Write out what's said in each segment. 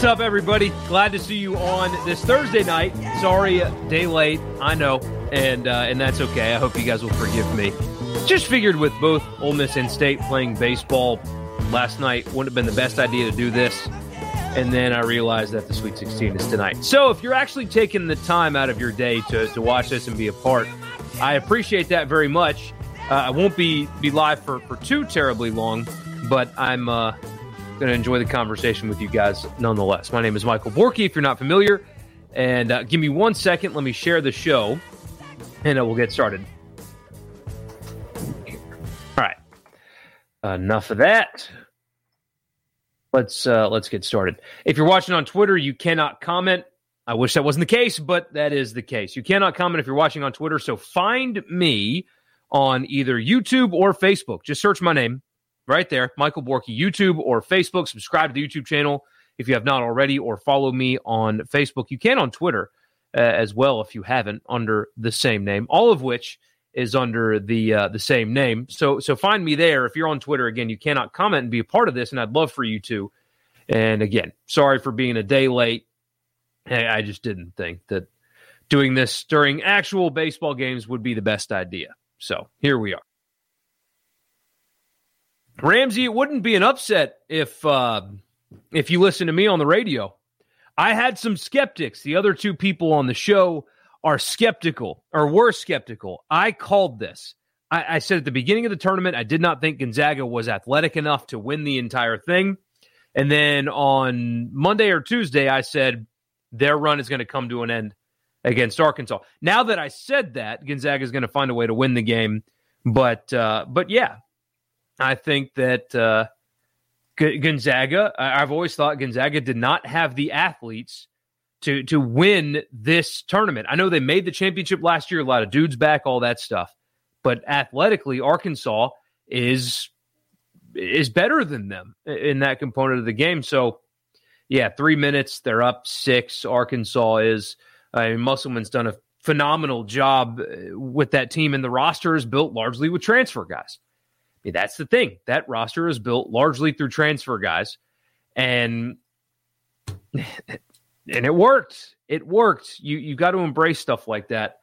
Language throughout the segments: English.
What's up, everybody? Glad to see you on this Thursday night. Sorry, day late. I know, and uh, and that's okay. I hope you guys will forgive me. Just figured with both Ole Miss and State playing baseball last night wouldn't have been the best idea to do this. And then I realized that the Sweet 16 is tonight. So if you're actually taking the time out of your day to, to watch this and be a part, I appreciate that very much. Uh, I won't be be live for, for too terribly long, but I'm uh, going to enjoy the conversation with you guys nonetheless. My name is Michael Borky, if you're not familiar. And uh, give me one second. Let me share the show, and uh, we'll get started. All right. Enough of that. Let's uh, let's get started. If you're watching on Twitter, you cannot comment. I wish that wasn't the case, but that is the case. You cannot comment if you're watching on Twitter. So find me on either YouTube or Facebook. Just search my name, right there, Michael Borky, YouTube or Facebook. Subscribe to the YouTube channel if you have not already, or follow me on Facebook. You can on Twitter uh, as well if you haven't, under the same name. All of which is under the uh, the same name. So so find me there. If you're on Twitter, again, you cannot comment and be a part of this, and I'd love for you to. And again, sorry for being a day late. Hey, I just didn't think that doing this during actual baseball games would be the best idea. So here we are. Ramsey, it wouldn't be an upset if uh, if you listen to me on the radio. I had some skeptics. The other two people on the show are skeptical or were skeptical. I called this. I, I said at the beginning of the tournament, I did not think Gonzaga was athletic enough to win the entire thing. And then on Monday or Tuesday, I said their run is going to come to an end against Arkansas. Now that I said that, Gonzaga is going to find a way to win the game. But uh, but yeah, I think that uh, Gonzaga. I- I've always thought Gonzaga did not have the athletes to to win this tournament. I know they made the championship last year, a lot of dudes back, all that stuff. But athletically, Arkansas is is better than them in that component of the game. So, yeah, three minutes, they're up six. Arkansas is. I mean, Musselman's done a phenomenal job uh, with that team, and the roster is built largely with transfer guys. I mean, that's the thing. That roster is built largely through transfer guys, and and it worked. It worked. You you got to embrace stuff like that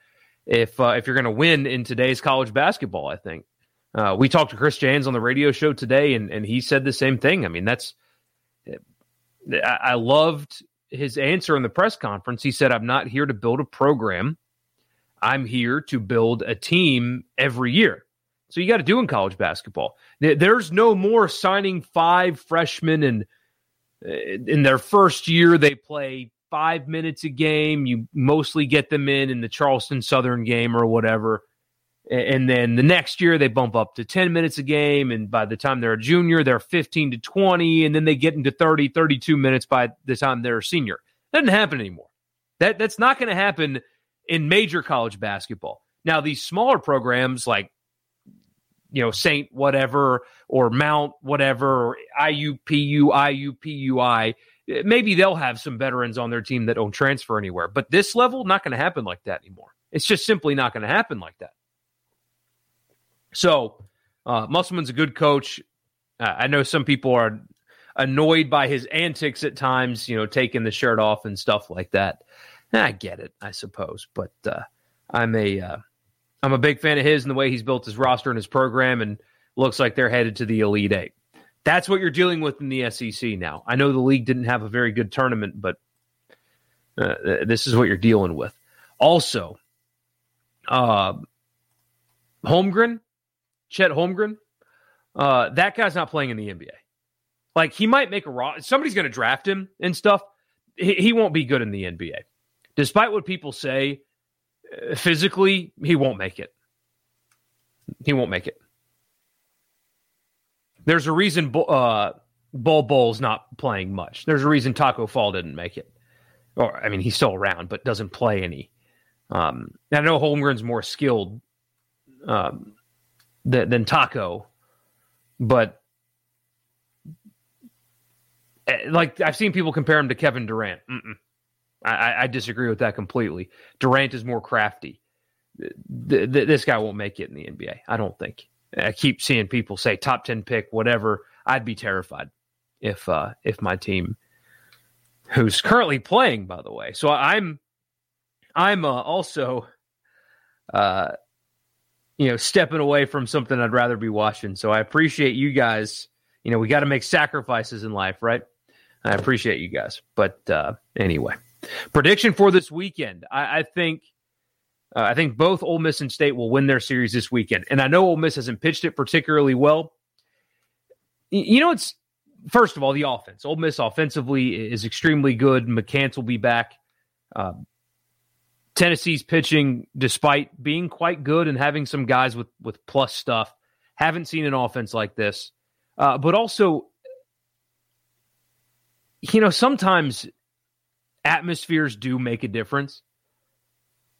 if uh, if you're going to win in today's college basketball. I think uh, we talked to Chris Jans on the radio show today, and and he said the same thing. I mean, that's I, I loved his answer in the press conference. He said, "I'm not here to build a program. I'm here to build a team every year." So you got to do in college basketball. There's no more signing five freshmen and uh, in their first year they play five minutes a game. You mostly get them in in the Charleston Southern game or whatever. And then the next year they bump up to 10 minutes a game. And by the time they're a junior, they're 15 to 20. And then they get into 30, 32 minutes by the time they're a senior. That doesn't happen anymore. That, that's not going to happen in major college basketball. Now, these smaller programs like you know Saint whatever or Mount whatever or IUPU IUPUI maybe they'll have some veterans on their team that don't transfer anywhere. But this level not going to happen like that anymore. It's just simply not going to happen like that. So uh, Musselman's a good coach. Uh, I know some people are annoyed by his antics at times you know taking the shirt off and stuff like that. I get it I suppose. But uh, I'm a uh, I'm a big fan of his and the way he's built his roster and his program, and looks like they're headed to the Elite Eight. That's what you're dealing with in the SEC now. I know the league didn't have a very good tournament, but uh, this is what you're dealing with. Also, uh, Holmgren, Chet Holmgren, uh, that guy's not playing in the NBA. Like he might make a raw. Somebody's going to draft him and stuff. he, he won't be good in the NBA. Despite what people say, physically, he won't make it. He won't make it. There's a reason uh, Bol Bol's not playing much. There's a reason Tacko Fall didn't make it. Or, I mean, he's still around, but doesn't play any. Um, I know Holmgren's more skilled um, than, than Tacko, but eh, like I've seen people compare him to Kevin Durant. I, I, disagree with that completely. Durant is more crafty. Th- th- this guy won't make it in the NBA. I don't think. I keep seeing people say top ten pick, whatever. I'd be terrified if uh, if my team, who's currently playing, by the way. So I'm I'm uh, also, uh, you know, stepping away from something I'd rather be watching. So I appreciate you guys. You know, we got to make sacrifices in life, right? I appreciate you guys. But uh, anyway, prediction for this weekend. I, I think. Uh, I think both Ole Miss and State will win their series this weekend, and I know Ole Miss hasn't pitched it particularly well. You know, it's first of all the offense. Ole Miss offensively is extremely good. McCants will be back. Uh, Tennessee's pitching, despite being quite good and having some guys with with plus stuff, haven't seen an offense like this. Uh, but also, you know, sometimes atmospheres do make a difference.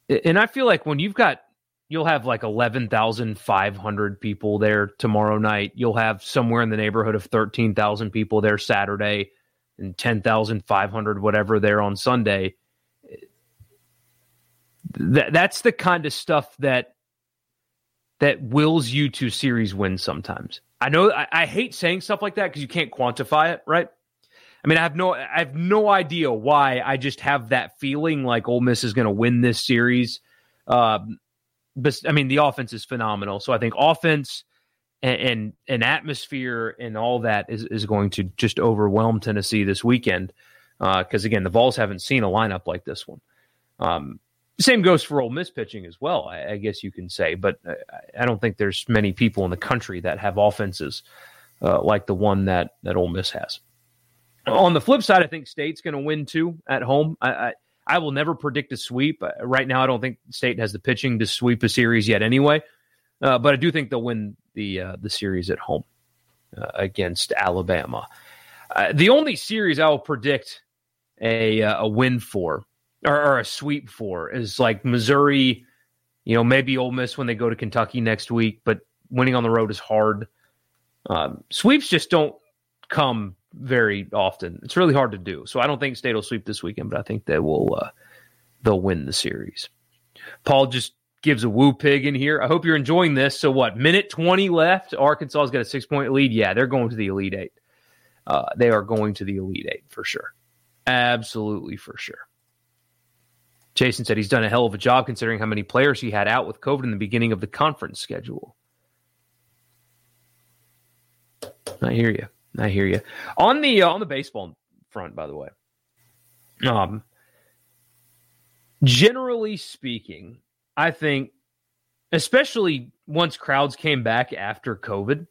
And I feel like when you've got, you'll have like 11,500 people there tomorrow night. You'll have somewhere in the neighborhood of 13,000 people there Saturday and 10,500, whatever, there on Sunday that that's the kind of stuff that that wills you to series wins sometimes. I know I, I hate saying stuff like that because you can't quantify it, right? I mean, I have no I have no idea why. I just have that feeling like Ole Miss is going to win this series. Um, but I mean, the offense is phenomenal. So I think offense and, and, and atmosphere and all that is is going to just overwhelm Tennessee this weekend. Because uh, again, the Vols haven't seen a lineup like this one. Um, same goes for Ole Miss pitching as well, I, I guess you can say. But I, I, don't think there's many people in the country that have offenses uh, like the one that that Ole Miss has. On the flip side, I think State's going to win two at home. I, I, I will never predict a sweep. Uh, right now, I don't think State has the pitching to sweep a series yet, anyway. Uh, but I do think they'll win the uh, the series at home uh, against Alabama. Uh, the only series I will predict a a win for or, or, a sweep for is like Missouri, you know, maybe Ole Miss when they go to Kentucky next week, but winning on the road is hard. Um, sweeps just don't come very often. It's really hard to do. So I don't think State will sweep this weekend, but I think they will. Uh, they'll win the series. Paul just gives a woo pig in here. I hope you're enjoying this. So what? Minute twenty left. Arkansas's got a six point lead. Yeah, they're going to the Elite Eight. Uh, they are going to the Elite Eight for sure. Absolutely for sure. Jason said he's done a hell of a job considering how many players he had out with COVID in the beginning of the conference schedule. I hear you. I hear you. On the uh, on the baseball front, by the way, um, generally speaking, I think, especially once crowds came back after COVID,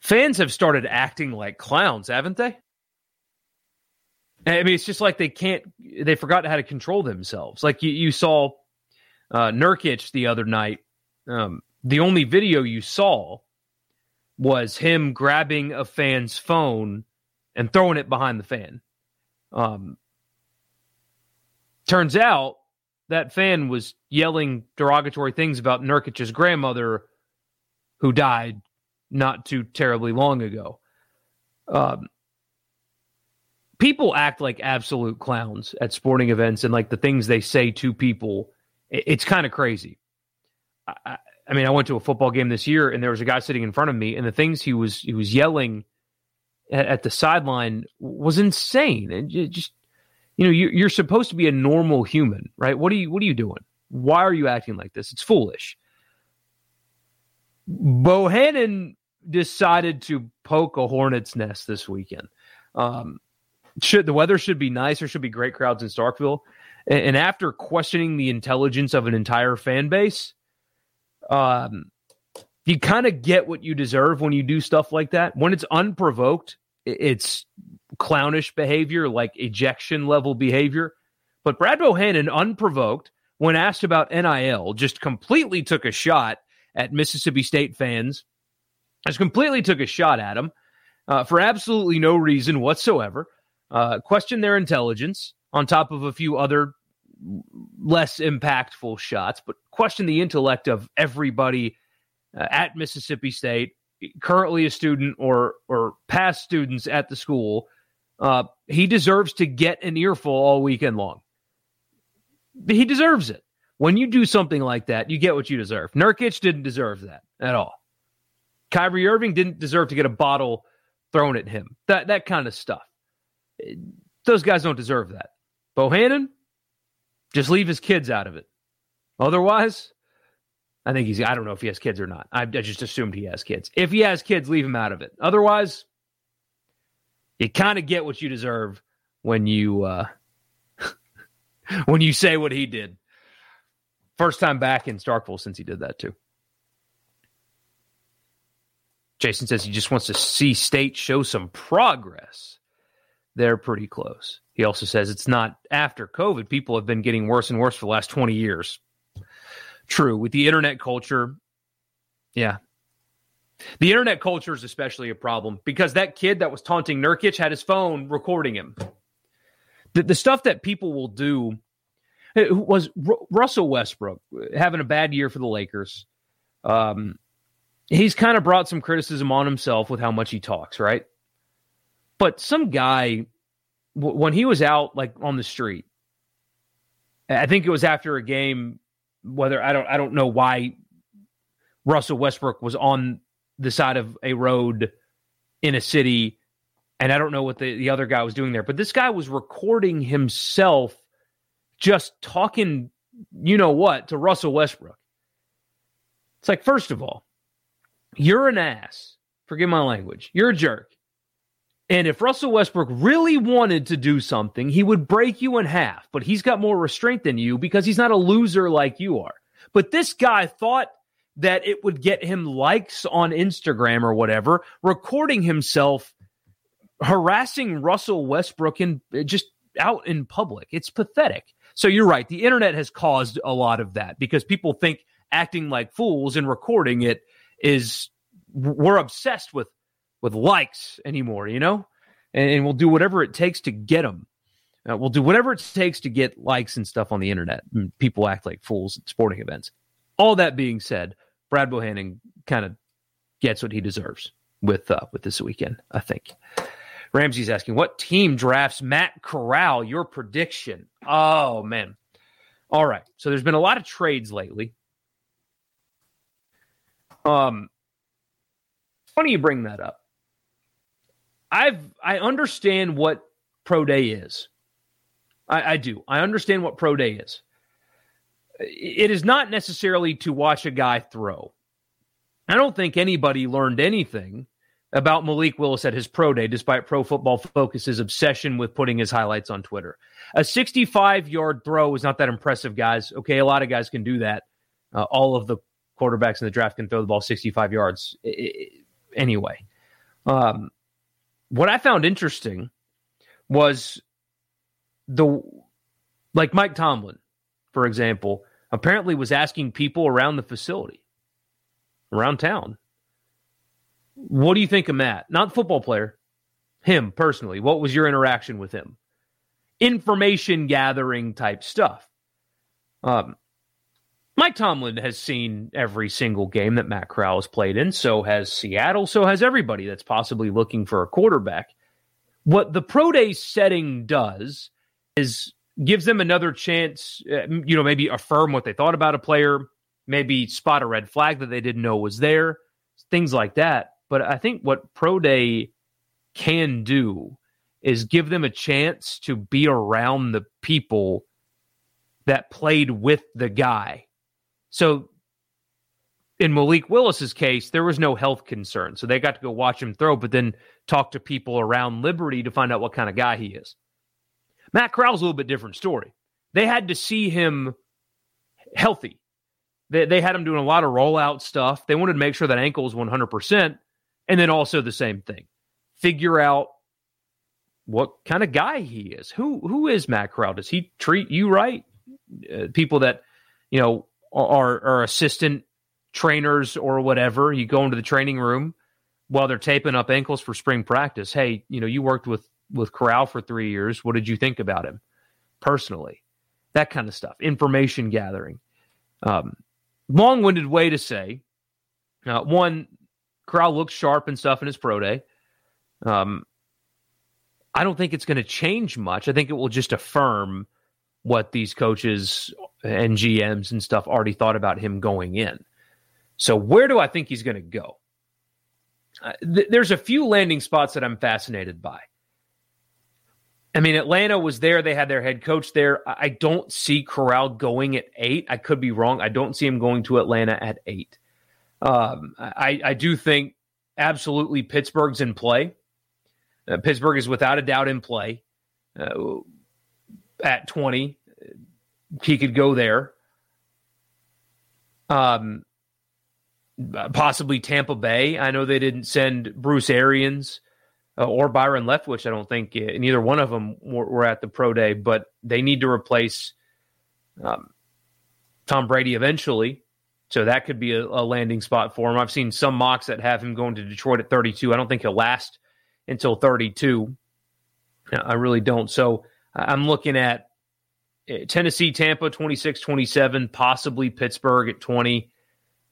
fans have started acting like clowns, haven't they? I mean, it's just like they can't, they forgot how to control themselves. Like you, you saw uh, Nurkic the other night. Um, the only video you saw was him grabbing a fan's phone and throwing it behind the fan. Um, turns out that fan was yelling derogatory things about Nurkic's grandmother, who died not too terribly long ago. Um, people act like absolute clowns at sporting events and like the things they say to people. It's kind of crazy. I, I, mean, I went to a football game this year and there was a guy sitting in front of me, and the things he was he was yelling at, at the sideline was insane. And just you know, you're, you're supposed to be a normal human, right? What are you What are you doing? Why are you acting like this? It's foolish. Bohannon decided to poke a hornet's nest this weekend. Um, should the weather should be nice. There should be great crowds in Starkville. And, and after questioning the intelligence of an entire fan base, um, you kind of get what you deserve when you do stuff like that. When it's unprovoked, it's clownish behavior, like ejection level behavior. But Brad Bohannon, unprovoked, when asked about NIL, just completely took a shot at Mississippi State fans, just completely took a shot at them uh, for absolutely no reason whatsoever, uh, questioned their intelligence on top of a few other less impactful shots, but question the intellect of everybody uh, at Mississippi State, currently a student or or past students at the school. Uh, he deserves to get an earful all weekend long. He deserves it. When you do something like that, you get what you deserve. Nurkic didn't deserve that at all. Kyrie Irving didn't deserve to get a bottle thrown at him. That that kind of stuff. Those guys don't deserve that. Bohannon, just leave his kids out of it. Otherwise, I think he's. I don't know if he has kids or not. I, I just assumed he has kids. If he has kids, leave him out of it. Otherwise, you kind of get what you deserve when you uh, when you say what he did. First time back in Starkville since he did that too. Jason says he just wants to see state show some progress. They're pretty close. He also says it's not after COVID. People have been getting worse and worse for the last 20 years. True. With the internet culture, yeah. The internet culture is especially a problem because that kid that was taunting Nurkic had his phone recording him. The, the stuff that people will do was R- Russell Westbrook having a bad year for the Lakers. Um, he's kind of brought some criticism on himself with how much he talks, right? But some guy, w- when he was out like on the street, I think it was after a game. Whether I don't, I don't know why Russell Westbrook was on the side of a road in a city, and I don't know what the, the other guy was doing there. But this guy was recording himself, just talking, you know what, to Russell Westbrook. It's like, first of all, you're an ass. Forgive my language. You're a jerk. And if Russell Westbrook really wanted to do something, he would break you in half. But he's got more restraint than you because he's not a loser like you are. But this guy thought that it would get him likes on Instagram or whatever, recording himself harassing Russell Westbrook in just out in public. It's pathetic. So you're right. The internet has caused a lot of that because people think acting like fools and recording it is we're obsessed with with likes anymore, you know, and, and we'll do whatever it takes to get them. Uh, we'll do whatever it takes to get likes and stuff on the internet. People act like fools at sporting events. All that being said, Brad Bohannon kind of gets what he deserves with uh, with this weekend. I think. Ramsey's asking, what team drafts Matt Corral? Your prediction? Oh man. All right. So there's been a lot of trades lately. Um, funny you bring that up. I've I understand what pro day is. I, I do. I understand what pro day is. It is not necessarily to watch a guy throw. I don't think anybody learned anything about Malik Willis at his pro day, despite Pro Football Focus's obsession with putting his highlights on Twitter. A 65 yard throw is not that impressive, guys. Okay, a lot of guys can do that. Uh, all of the quarterbacks in the draft can throw the ball 65 yards anyway. Um, what I found interesting was the like Mike Tomlin, for example, apparently was asking people around the facility, around town, what do you think of Matt? Not the football player, him personally. What was your interaction with him? Information gathering type stuff. Um, Mike Tomlin has seen every single game that Matt Corral has played in. So has Seattle. So has everybody that's possibly looking for a quarterback. What the pro day setting does is gives them another chance, uh, you know, maybe affirm what they thought about a player, maybe spot a red flag that they didn't know was there, things like that. But I think what pro day can do is give them a chance to be around the people that played with the guy so in Malik Willis's case, there was no health concern. So they got to go watch him throw, but then talk to people around Liberty to find out what kind of guy he is. Matt Corral's a little bit different story. They had to see him healthy. They, they had him doing a lot of rollout stuff. They wanted to make sure that ankle was 100%. And then also the same thing figure out what kind of guy he is. Who who is Matt Corral? Does he treat you right? Uh, people that you know are are assistant trainers or whatever. You go into the training room while they're taping up ankles for spring practice. Hey, you know, you worked with with Corral for three years. What did you think about him personally? That kind of stuff. Information gathering. Um, long winded way to say, uh, one, Corral looks sharp and stuff in his pro day. Um, I don't think it's going to change much. I think it will just affirm what these coaches and GMs and stuff already thought about him going in. So, where do I think he's going to go? Uh, th- there's a few landing spots that I'm fascinated by. I mean, Atlanta was there. They had their head coach there. I don't see Corral going at eight. I could be wrong. I don't see him going to Atlanta at eight. Um, I, I do think absolutely Pittsburgh's in play. Uh, Pittsburgh is without a doubt in play. Uh, at 20, he could go there. Um, possibly Tampa Bay. I know they didn't send Bruce Arians uh, or Byron Leftwich. I don't think uh, neither one of them were, were, at the pro day, but they need to replace um, Tom Brady eventually. So that could be a, a, landing spot for him. I've seen some mocks that have him going to Detroit at 32. I don't think he'll last until 32. I really don't. So I'm looking at Tennessee, Tampa 26 27, possibly Pittsburgh at 20.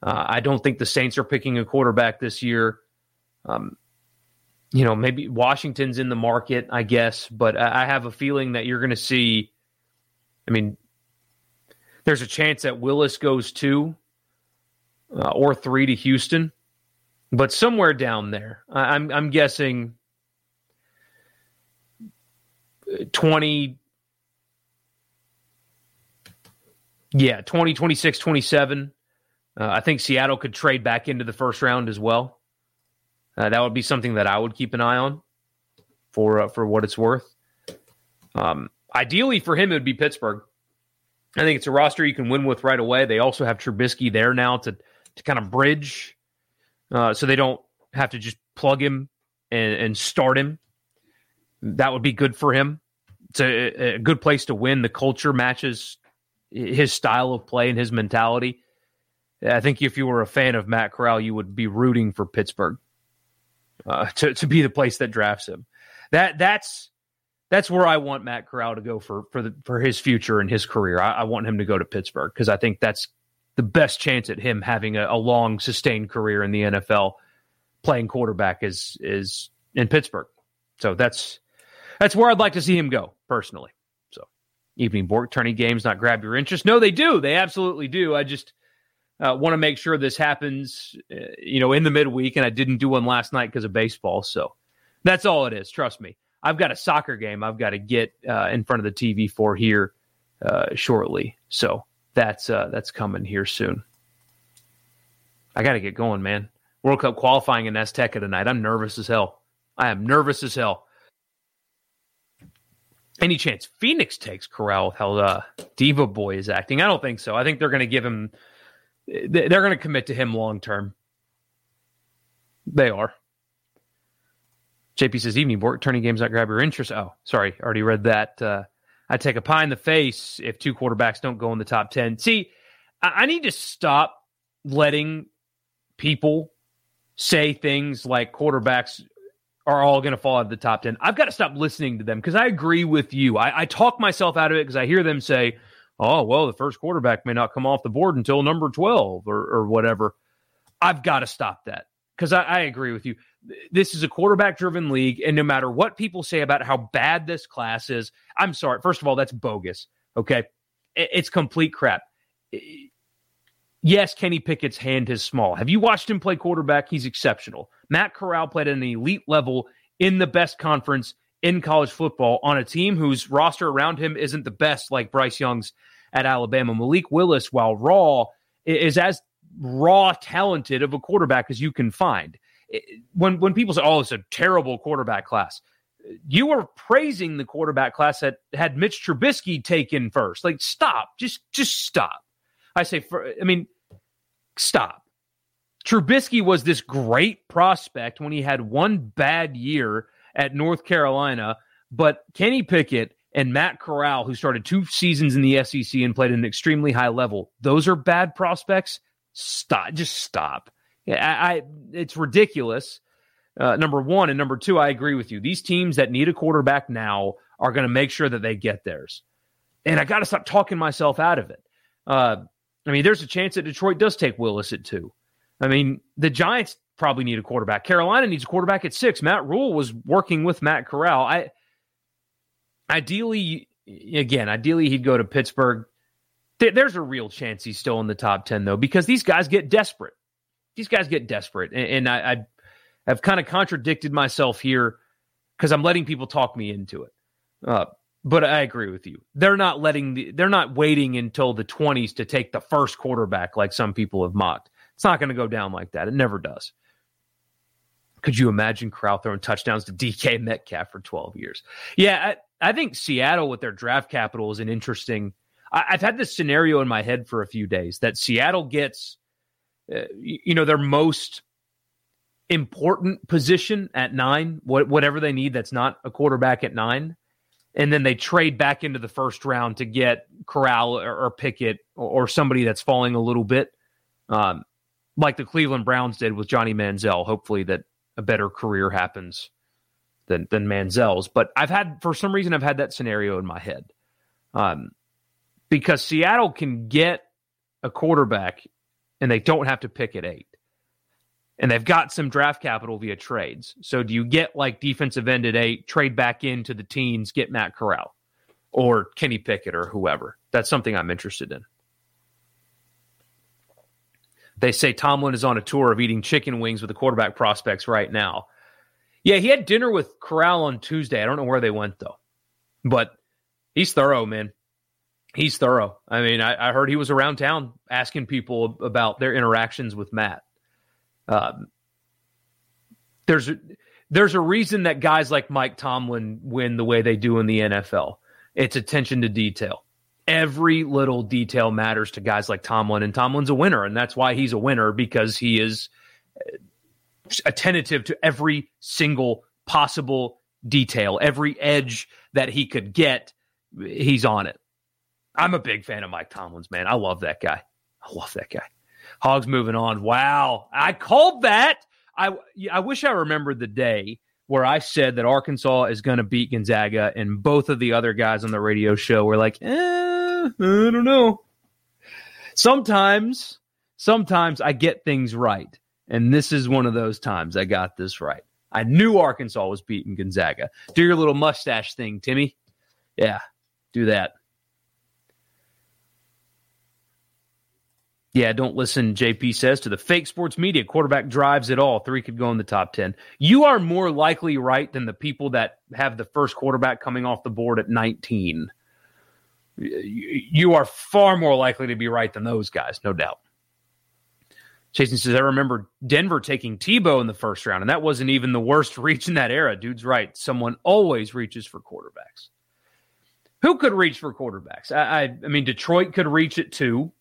Uh, I don't think the Saints are picking a quarterback this year. Um, you know, maybe Washington's in the market, I guess, but I have a feeling that you're going to see. I mean, there's a chance that Willis goes two uh, or three to Houston, but somewhere down there, I'm I'm guessing twenty. Yeah, 20, 26, 27. Uh, I think Seattle could trade back into the first round as well. Uh, that would be something that I would keep an eye on for uh, for what it's worth. Um, ideally for him, it would be Pittsburgh. I think it's a roster you can win with right away. They also have Trubisky there now to to kind of bridge, uh, so they don't have to just plug him and, and, start him. That would be good for him. It's a, a good place to win. The culture matches his style of play and his mentality. I think if you were a fan of Matt Corral, you would be rooting for Pittsburgh uh, to to be the place that drafts him. That that's that's where I want Matt Corral to go for for the for his future and his career. I, I want him to go to Pittsburgh because I think that's the best chance at him having a, a, long sustained career in the NFL. Playing quarterback is is in Pittsburgh, so that's that's where I'd like to see him go personally. Evening board tourney games not grab your interest? No, they do. They absolutely do. I just uh, want to make sure this happens, uh, you know, in the midweek, and I didn't do one last night because of baseball. So that's all it is. Trust me. I've got a soccer game I've got to get uh, in front of the TV for here uh, shortly. So that's uh, that's coming here soon. I got to get going, man. World Cup qualifying in Azteca tonight. I'm nervous as hell. I am nervous as hell. Any chance Phoenix takes Corral with how uh, Diva Boy is acting? I don't think so. I think they're going to give him they're going to commit to him long term. They are. JP says, evening board, turning games not grab your interest. Oh, sorry, already read that. Uh, I take a pie in the face if two quarterbacks don't go in the top 10. See, I, I need to stop letting people say things like quarterbacks are all going to fall out of the top 10. I've got to stop listening to them because I agree with you. I, I talk myself out of it because I hear them say, oh, well, the first quarterback may not come off the board until number 12 or, or whatever. I've got to stop that because I, I, agree with you. This is a quarterback driven league. And no matter what people say about how bad this class is, I'm sorry. First of all, that's bogus. Okay. It, it's complete crap. Yes, Kenny Pickett's hand is small. Have you watched him play quarterback? He's exceptional. Matt Corral played at an elite level in the best conference in college football on a team whose roster around him isn't the best, like Bryce Young's at Alabama. Malik Willis, while raw, is as raw talented of a quarterback as you can find. When when people say, "Oh, it's a terrible quarterback class," you are praising the quarterback class that had Mitch Trubisky taken first. Like, stop, just just stop. I say, for I mean, stop. Trubisky was this great prospect when he had one bad year at North Carolina But Kenny Pickett and Matt Corral, who started two seasons in the SEC and played at an extremely high level, those are bad prospects. Stop. Just stop. I, I it's ridiculous. Uh, number one and number two, I agree with you. These teams that need a quarterback now are going to make sure that they get theirs. And I got to stop talking myself out of it. Uh, I mean, there's a chance that Detroit does take Willis at two. I mean, the Giants probably need a quarterback. Carolina needs a quarterback at six. Matt Rhule was working with Matt Corral. I ideally, again, ideally he'd go to Pittsburgh. There's a real chance he's still in the top ten though, because these guys get desperate. These guys get desperate, and, I, I have kind of contradicted myself here because I'm letting people talk me into it. Uh, but I agree with you. They're not letting the, they're not waiting until the 20s to take the first quarterback like some people have mocked. It's not going to go down like that. It never does. Could you imagine Corral throwing touchdowns to DK Metcalf for 12 years? Yeah, I, I think Seattle with their draft capital is an interesting. I, have had this scenario in my head for a few days that Seattle gets, uh, you know, their most important position at nine, what, whatever they need that's not a quarterback at nine and then they trade back into the first round to get Corral or, or Pickett or, or, somebody that's falling a little bit, um, like the Cleveland Browns did with Johnny Manziel. Hopefully, that a better career happens than than Manziel's. But I've had for some reason I've had that scenario in my head, um, because Seattle can get a quarterback and they don't have to pick at eight and they've got some draft capital via trades. So do you get like defensive end at eight, trade back into the teens, get Matt Corral or Kenny Pickett or whoever? That's something I'm interested in. They say Tomlin is on a tour of eating chicken wings with the quarterback prospects right now. Yeah, he had dinner with Corral on Tuesday. I don't know where they went though, but he's thorough, man. He's thorough. I mean, I, I heard he was around town asking people about their interactions with Matt. Um, there's a, there's a reason that guys like Mike Tomlin win the way they do in the NFL. It's attention to detail. Every little detail matters to guys like Tomlin, and Tomlin's a winner, and that's why he's a winner because he is uh, attentive to every single possible detail, every edge that he could get. He's on it. I'm a big fan of Mike Tomlin's, man. I love that guy. I love that guy. Hogs moving on. Wow. I called that. I, I wish I remembered the day where I said that Arkansas is going to beat Gonzaga, and both of the other guys on the radio show were like, eh, I don't know. Sometimes, sometimes I get things right. And this is one of those times I got this right. I knew Arkansas was beating Gonzaga. Do your little mustache thing, Timmy. Yeah, do that. Yeah, don't listen, JP says, to the fake sports media. Quarterback drives it all. Three could go in the top 10. You are more likely right than the people that have the first quarterback coming off the board at 19. You are far more likely to be right than those guys, no doubt. Jason says, I remember Denver taking Tebow in the first round, and that wasn't even the worst reach in that era. Dude's right. Someone always reaches for quarterbacks. Who could reach for quarterbacks? I, I, I mean, Detroit could reach it too.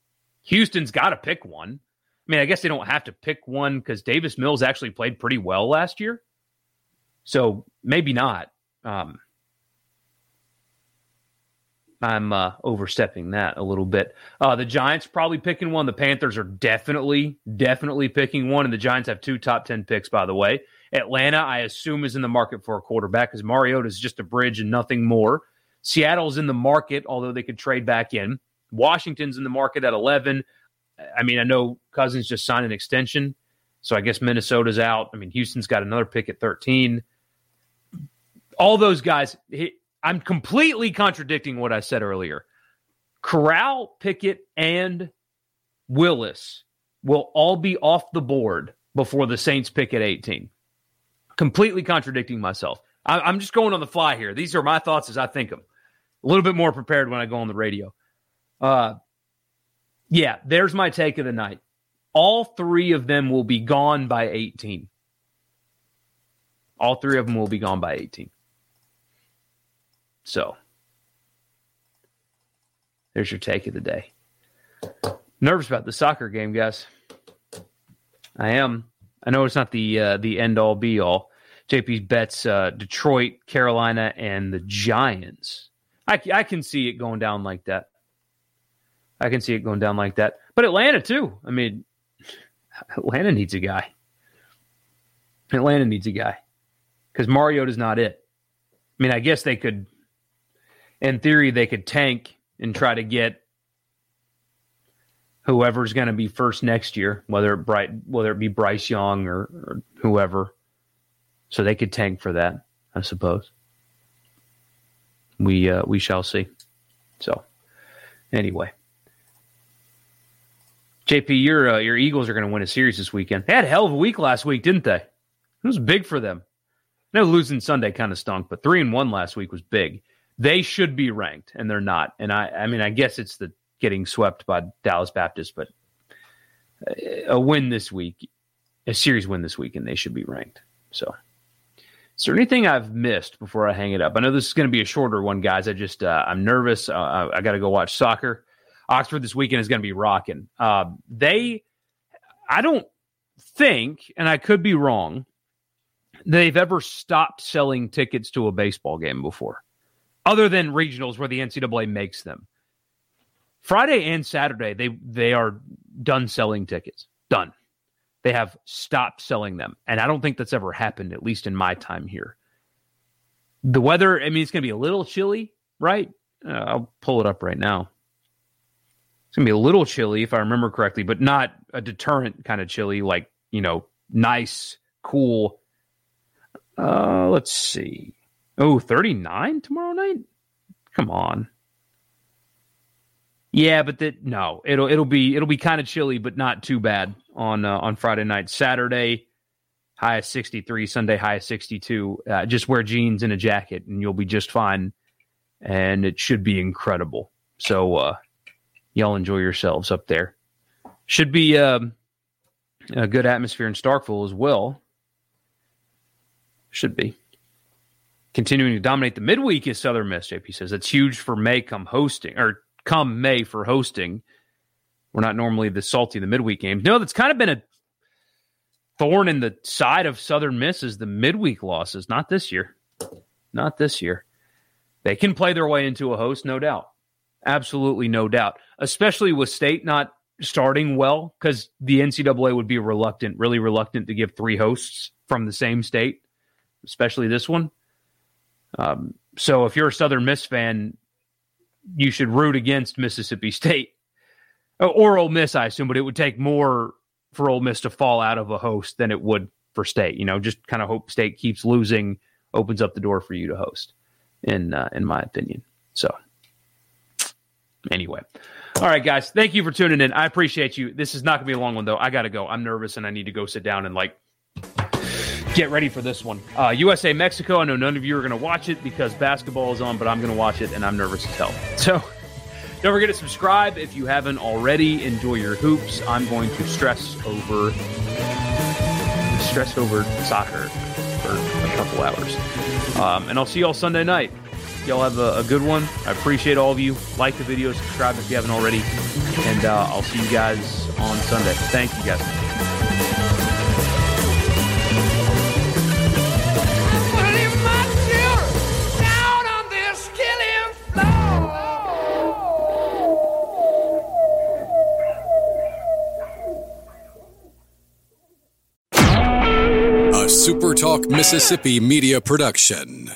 Houston's got to pick one. I mean, I guess they don't have to pick one because Davis Mills actually played pretty well last year. So maybe not. Um, I'm uh, overstepping that a little bit. Uh, the Giants probably picking one. The Panthers are definitely, definitely picking one. And the Giants have two top 10 picks, by the way. Atlanta, I assume, is in the market for a quarterback because Mariota is just a bridge and nothing more. Seattle's in the market, although they could trade back in. Washington's in the market at 11. I mean, I know Cousins just signed an extension, so I guess Minnesota's out. I mean, Houston's got another pick at 13. All those guys, I'm completely contradicting what I said earlier. Corral, Pickett, and Willis will all be off the board before the Saints pick at 18. Completely contradicting myself. I'm just going on the fly here. These are my thoughts as I think them. A little bit more prepared when I go on the radio. Uh, yeah, there's my take of the night. All three of them will be gone by 18. All three of them will be gone by 18. So, there's your take of the day. Nervous about the soccer game, guys. I am. I know it's not the uh, the end all be all. JP's bets uh, Detroit, Carolina, and the Giants. I, I can see it going down like that. I can see it going down like that. But Atlanta, too. I mean, Atlanta needs a guy. Atlanta needs a guy because Mariota is not it. I mean, I guess they could, in theory, they could tank and try to get whoever's going to be first next year, whether it bright, whether it be Bryce Young or, or whoever. So they could tank for that, I suppose. We uh, we shall see. So anyway, JP, your uh, your Eagles are going to win a series this weekend. They had a hell of a week last week, didn't they? It was big for them. I know losing Sunday kind of stunk, but three and one last week was big. They should be ranked, and they're not. And I, I mean, I guess it's the getting swept by Dallas Baptist, but a win this week, a series win this week, and they should be ranked. So, is there anything I've missed before I hang it up? I know this is going to be a shorter one, guys. I just uh, I'm nervous. Uh, I got to go watch soccer. Oxford this weekend is going to be rocking. Uh, they, I don't think, and I could be wrong, they've ever stopped selling tickets to a baseball game before, other than regionals where the NCAA makes them. Friday and Saturday, they they are done selling tickets. Done. They have stopped selling them, and I don't think that's ever happened, at least in my time here. The weather, I mean, it's going to be a little chilly, right? Uh, I'll pull it up right now. It's to be a little chilly, if I remember correctly, but not a deterrent kind of chilly, like, you know, nice, cool. Uh, let's see. Oh, 39 tomorrow night? Come on. Yeah, but that no, it'll it'll be it'll be kind of chilly, but not too bad on uh, on Friday night. Saturday, high of sixty three. Sunday, high of sixty two. Uh, just wear jeans and a jacket, and you'll be just fine. And it should be incredible. So, uh, y'all enjoy yourselves up there. Should be um, a good atmosphere in Starkville as well. Should be. Continuing to dominate the midweek is Southern Miss, JP says. That's huge for May come hosting or come May for hosting. We're not normally the salty the midweek games. No, that's kind of been a thorn in the side of Southern Miss is the midweek losses. Not this year. Not this year. They can play their way into a host, no doubt. Absolutely no doubt. Especially with state not starting well, because the NCAA would be reluctant, really reluctant to give three hosts from the same state, especially this one. Um, so if you're a Southern Miss fan, you should root against Mississippi State or Ole Miss, I assume, but it would take more for Ole Miss to fall out of a host than it would for State. You know, just kind of hope State keeps losing, opens up the door for you to host. In uh, in my opinion, so anyway. All right, guys. Thank you for tuning in. I appreciate you. This is not going to be a long one, though. I got to go. I'm nervous and I need to go sit down and like get ready for this one. Uh, USA Mexico. I know none of you are going to watch it because basketball is on, but I'm going to watch it and I'm nervous as hell. So don't forget to subscribe if you haven't already. Enjoy your hoops. I'm going to stress over stress over soccer for a couple hours, um, and I'll see y'all Sunday night. Y'all have a, a, good one. I appreciate all of you. Like the video, subscribe if you haven't already, and uh, I'll see you guys on Sunday. Thank you guys. Mississippi Media Production.